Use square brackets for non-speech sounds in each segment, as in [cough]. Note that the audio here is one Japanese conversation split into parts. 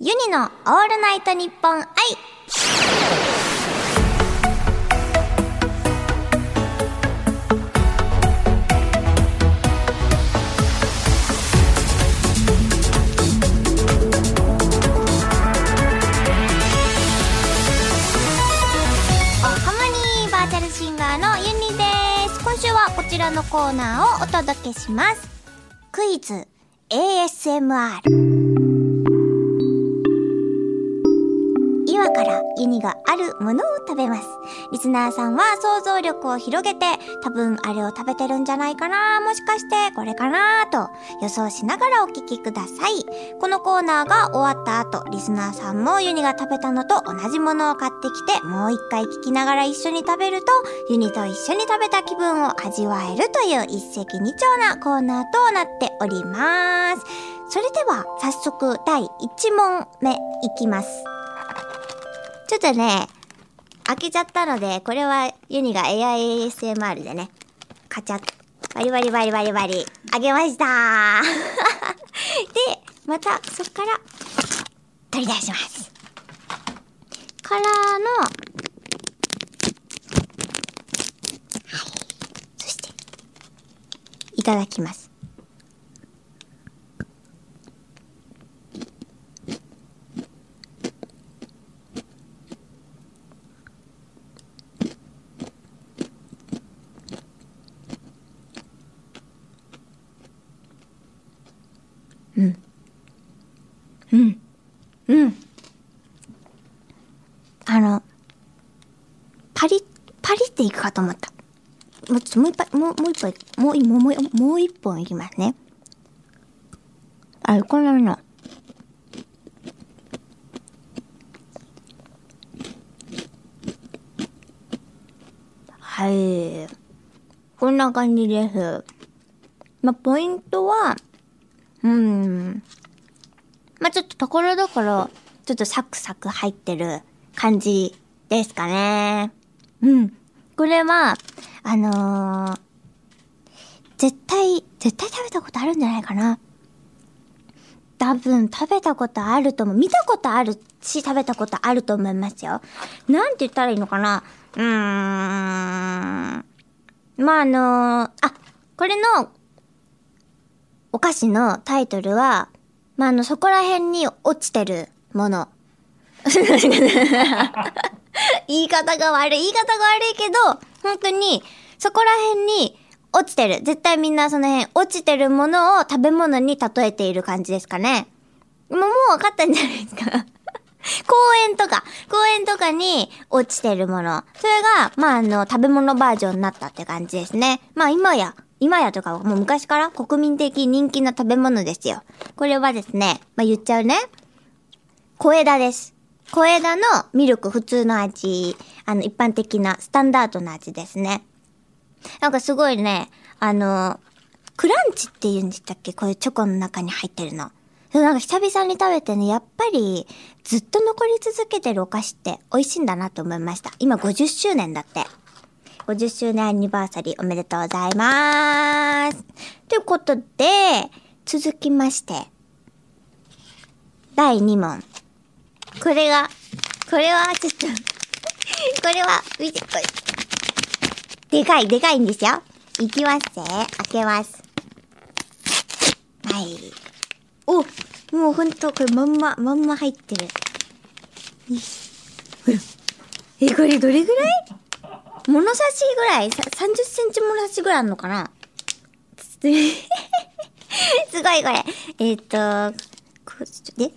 ユニのオールナイトニッポン愛おハモニーバーチャルシンガーのユニです。今週はこちらのコーナーをお届けします。クイズ ASMR。今からユニがあるものを食べます。リスナーさんは想像力を広げて、多分あれを食べてるんじゃないかな、もしかしてこれかなと予想しながらお聞きください。このコーナーが終わった後、リスナーさんもユニが食べたのと同じものを買ってきて、もう一回聞きながら一緒に食べると、ユニと一緒に食べた気分を味わえるという一石二鳥なコーナーとなっております。それでは早速第1問目いきます。ちょっとね、開けちゃったので、これはユニが AIASMR でね、カチャッ、バリバリバリバリバリ、あげました [laughs] で、またそっから取り出します。からの、はい。そして、いただきます。うん。うん。あの、パリッ、パリっていくかと思った。もうちょっともう一杯、もう、もう一杯、もうい、もう、もう、もう一本いきますね。あ、こんなの。はい。こんな感じです。まあ、ポイントは、うん。まあ、ちょっとところどころ、ちょっとサクサク入ってる感じですかね。うん。これは、あのー絶対、絶対食べたことあるんじゃないかな。多分食べたことあると思う。見たことあるし、食べたことあると思いますよ。なんて言ったらいいのかなうーん。まあ、あのーあ、これのお菓子のタイトルは、まあ、あの、そこら辺に落ちてるもの。[laughs] [laughs] 言い方が悪い。言い方が悪いけど、本当に、そこら辺に落ちてる。絶対みんなその辺、落ちてるものを食べ物に例えている感じですかね。もう、もう分かったんじゃないですか。[laughs] 公園とか、公園とかに落ちてるもの。それが、まあ、あの、食べ物バージョンになったって感じですね。まあ、今や、今やとかもう昔から国民的人気な食べ物ですよ。これはですね、まあ、言っちゃうね。小枝です。小枝のミルク普通の味。あの、一般的なスタンダードな味ですね。なんかすごいね、あの、クランチって言うんでしたっけ？こういうチョコの中に入ってるの。でもなんか久々に食べてね、やっぱりずっと残り続けてるお菓子って美味しいんだなと思いました。今50周年だって。50周年アニバーサリーおめでとうございます。ということで、続きまして、第2問。これが、これはちょっと、これは、ういこれ、でかい、でかいんですよ。いきますぜ。開けます。はい。おもうほんと、これまんま、まんま入ってる。よしほらえ、これどれぐらい？物差しぐらい ?30 センチ物差しぐらいあんのかな？[laughs] すごいこれ。えっ、と、こう、ちょっと、で、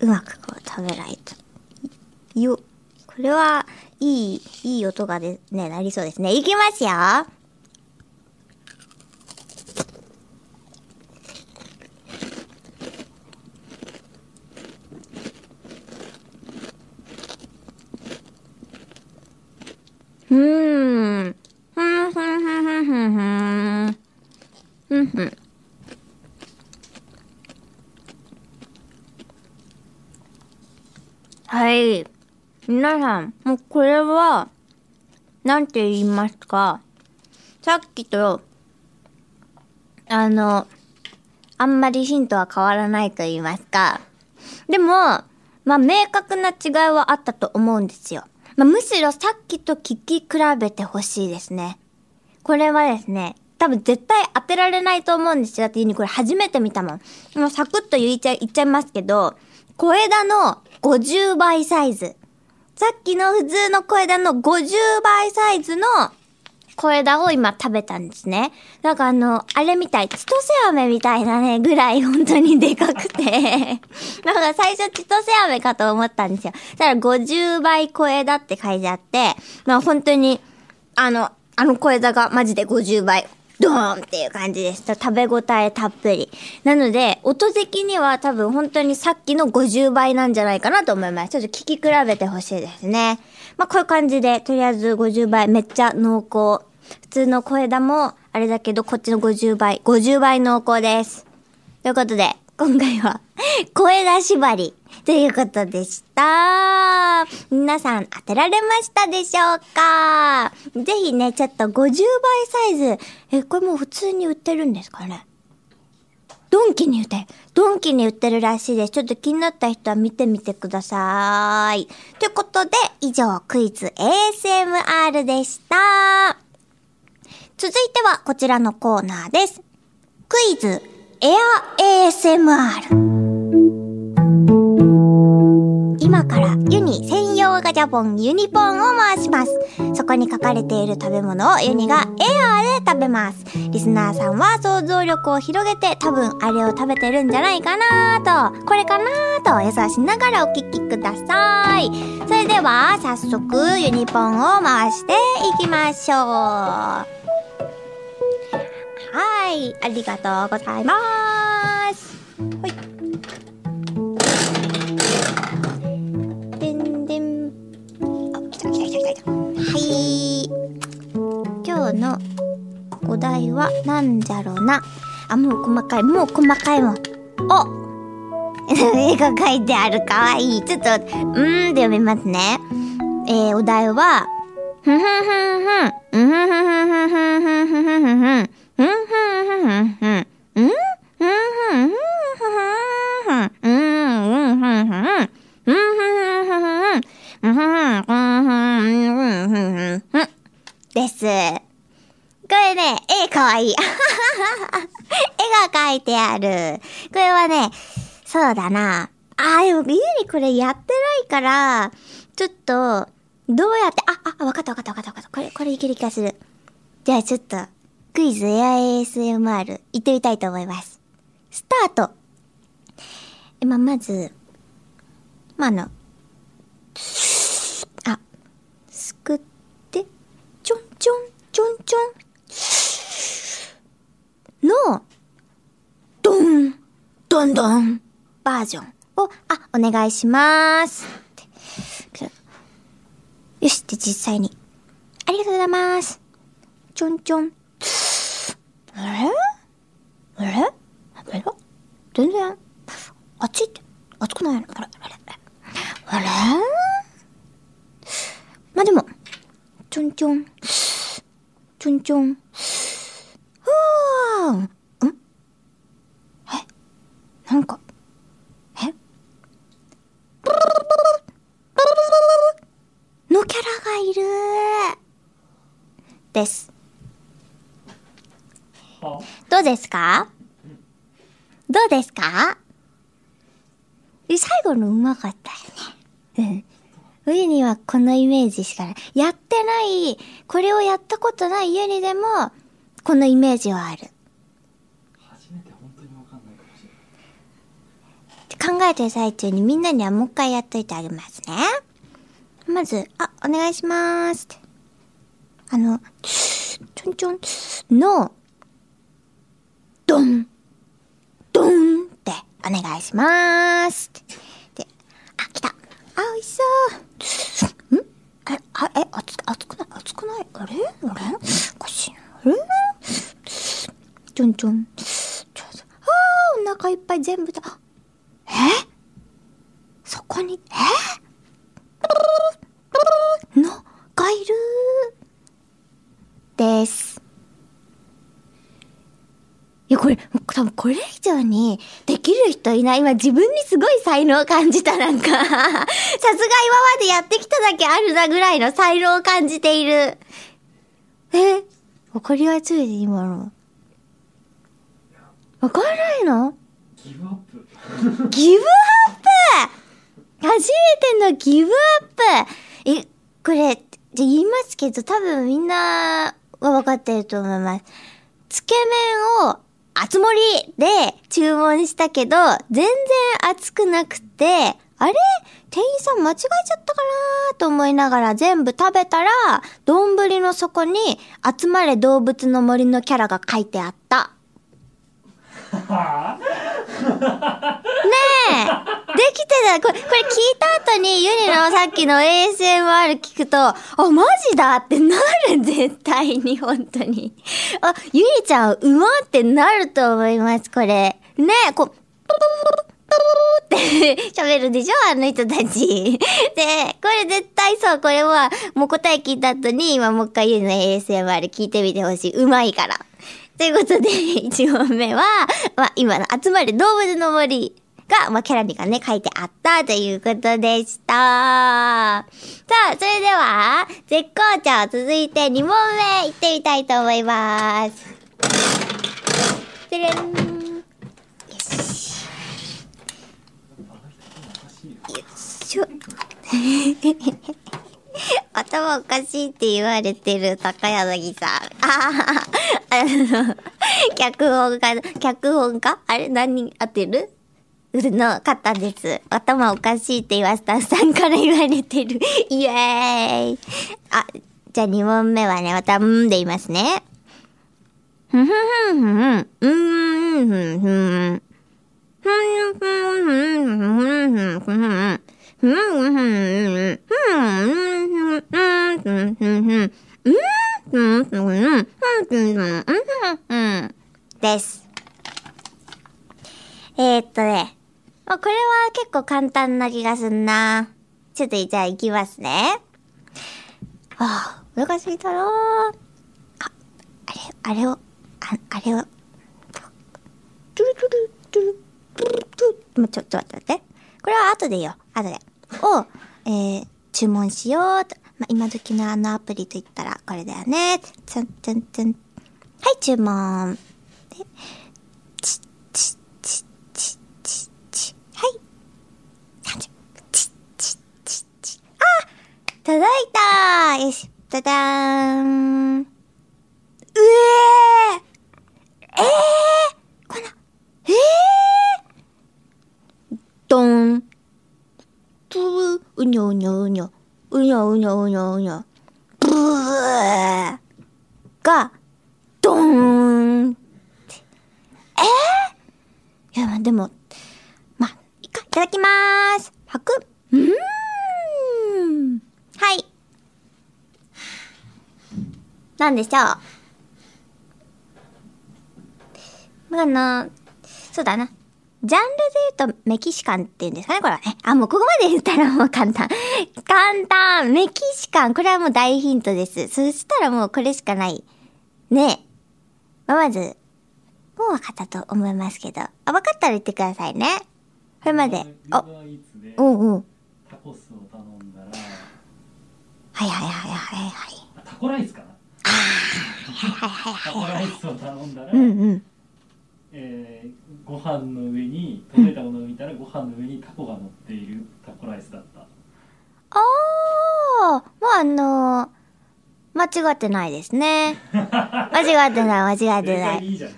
うまくこう食べないと。よ、これは、いい、いい音がで、ね、なりそうですね。いきますよはい。皆さん、もうこれは、なんて言いますか？さっきと、あの、あんまりヒントは変わらないと言いますか。でも、まあ、明確な違いはあったと思うんですよ。まあ、むしろさっきと聞き比べてほしいですね。これはですね、多分絶対当てられないと思うんですよ。だってユニこれ初めて見たもん。もうサクッと言っちゃい、言っちゃいますけど、小枝の50倍サイズ。さっきの普通の小枝の50倍サイズの小枝を今食べたんですね。なんかあの、あれみたい、千歳飴みたいなね、ぐらい本当にでかくてなんか最初千歳飴かと思ったんですよ。たら50倍小枝って書いてあって、まあ本当に、あの、あの小枝がマジで50倍。ドーンっていう感じでした。食べ応えたっぷり。なので、音的には多分本当にさっきの50倍なんじゃないかなと思います。ちょっと聞き比べてほしいですね。まあ、こういう感じで、とりあえず50倍めっちゃ濃厚。普通の小枝もあれだけど、こっちの50倍、50倍濃厚です。ということで、今回は、[laughs] 声出し針ということでした。皆さん当てられましたでしょうか？ぜひね、ちょっと50倍サイズ。え、これもう普通に売ってるんですかね？ドンキに売って、ドンキに売ってるらしいです。ちょっと気になった人は見てみてください。ということで、以上クイズ ASMR でした。続いてはこちらのコーナーです。クイズエア ASMR 今からユニ専用ガチャポンユニポンを回します。そこに書かれている食べ物をユニがエアーで食べます。リスナーさんは想像力を広げて多分あれを食べてるんじゃないかなと。これかなと予想しながらお聞きください。それでは早速ユニポンを回していきましょう。はい、ありがとうございます。はい。でんでん。あ、来た来た来た来た。はい。今日のお題は何じゃろうな。あ、もう細かい、もう細かいもん。お絵が描いてあるかわいい。ちょっと、うーんで読みますね。えー、お題は、ふふふふん、うふふふふふふふふふふ。ん。です。これね、絵かわいい。[laughs] 絵が描いてある。これはね、そうだな。あー、でも家にこれやってないから、ちょっと、どうやって、あ、あ、わかったわかったわかったわかった。これ、これいける気がする。じゃあちょっと、クイズ AISMR 行ってみたいと思います。スタート今、まず、まあ、あの、あ、すくって、ちょんちょん、ちょんちょん、の、ドン、ドンドン、バージョンを、あ、お願いします。よし、で、実際に。ありがとうございます。ちょんちょん。あれ？あれ？あれ？全然、あっちって、熱くないの？あれあれ？あれ？あれ？まあ、でも、ちょんちょん。ちょんちょん。ふーん。んえなんか、えのキャラがいるです。はどうですかどうですかで最後のうまかったよね。うん。上にはこのイメージしかない。やってない、これをやったことない家にでも、このイメージはある。初めて本当にわかんないかもしれない考えてる最中にみんなにはもう一回やっといてあげますね。まず、あ、お願いしますって。あの、ちょんちょんの、ドン、ドンってお願いしますって。あ、美味しそう。んえ、あ、え、熱く、熱くない熱くないあれあれおかしいな。あれちょんちょん。ちょんちょんあー、お腹いっぱい全部だ。えそこに、えの、がいるです。いや、これ、多分これ以上にできる人いない。今自分にすごい才能を感じた、なんか [laughs] さすが今までやってきただけあるなぐらいの才能を感じている。え？怒りはついで、今の。わかんないの？ギブアップ？ギブアップ？初めてのギブアップ？え、これ、じゃ言いますけど、多分みんなは分かってると思います。つけ麺を熱盛で注文したけど、全然熱くなくて、あれ？店員さん間違えちゃったかなと思いながら全部食べたら、丼の底に集まれ動物の森のキャラが書いてあった。ねえできてたこれ、これ聞いた後にユニのさっきの ASMR 聞くと、あ、マジだってなる、絶対に、本当に。あ、ユニちゃん、うまってなると思います、これ。ねえ、こう、トゥルって喋るでしょあの人たち。で、これ絶対そう、これはもう答え聞いた後に今もう一回言うの ASMR 聞いてみてほしい。うまいから。ということで、[laughs] 1問目は、まあ、今の集まる動物の森が、まあ、キャラにがね、書いてあったということでした。さあ、それでは、絶好調続いて2問目いってみたいと思います。てれん。よし。よいしょ。頭おかしいって言われてる高柳さん。あは、あの、脚本家、脚本家？あれ？何人当てる？の方です。頭おかしいって言わせたさんから言われてる。イエーイ。あ、じゃあ2問目はね、また、うんで言いますね。ふんふんふんふん。うんふんふん。ふんふんふんふんふんふんふん。です。えー、っとね。まあ、これは結構簡単な気がすんな。ちょっとじゃあ行きますね。ああ、難しいだろう。あ、あれ、あれを、ああれを。ちょ、ちょっと待って待って。これは後でよ。後で。を、えー、注文しようと。まあ、今時のあのアプリと言ったらこれだよね。つんつんつん。はい、注文。で、チッチッチッチッチッチッ。はい。チッチッチッチッチッ。あ届いたよし。ただーん。うえーえー、こんな、えー、どん。うにょうにょうにょ。うにょうにょうにょうにょ。ぷー。が、どーん。えー、いや、まあでも、まあ、いいか、いただきまーす。吐く。うーん。はい。なんでしょう？まあ、あの、そうだな。ジャンルで言うとメキシカンっていうんですかね、これはね。あ、もうここまで言ったらもう簡単。[laughs] 簡単メキシカンこれはもう大ヒントです。そしたらもうこれしかない。ねえ。まあ、まず、もう分かったと思いますけど。あ、分かったら言ってくださいね。これまで。あ、ウーバーイーツでうんうん。タコスを頼んだらはいはいはいはいはい。あタコライスかな？はいはいタコライスを頼んだら、うんうん。えーご飯の上に届いたものを見たらご飯の上にタコが乗っているタコライスだったああ、もうあの間違ってないですね。間違ってない、間違って正ない正解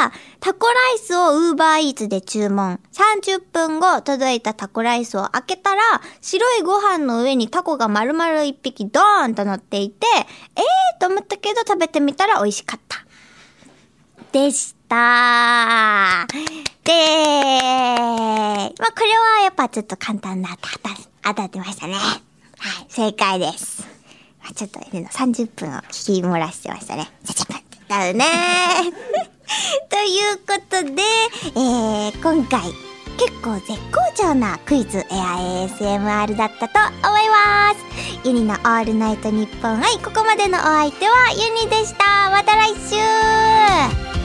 は、タコライスをウーバーイーツで注文。30分後、届いたタコライスを開けたら、白いご飯の上にタコが丸々一匹ドーンと乗っていて、えーと思ったけど食べてみたら美味しかった。でしたでまあこれはやっぱちょっと簡単な当た当たってましたね。はい、正解です。まあちょっと、30分を聞き漏らしてましたね。30分だよね。[laughs] ということで、えー、今回、結構絶好調なクイズエア ASMR だったと思いますユニのオールナイトニッポン愛ここまでのお相手はユニでしたまた来週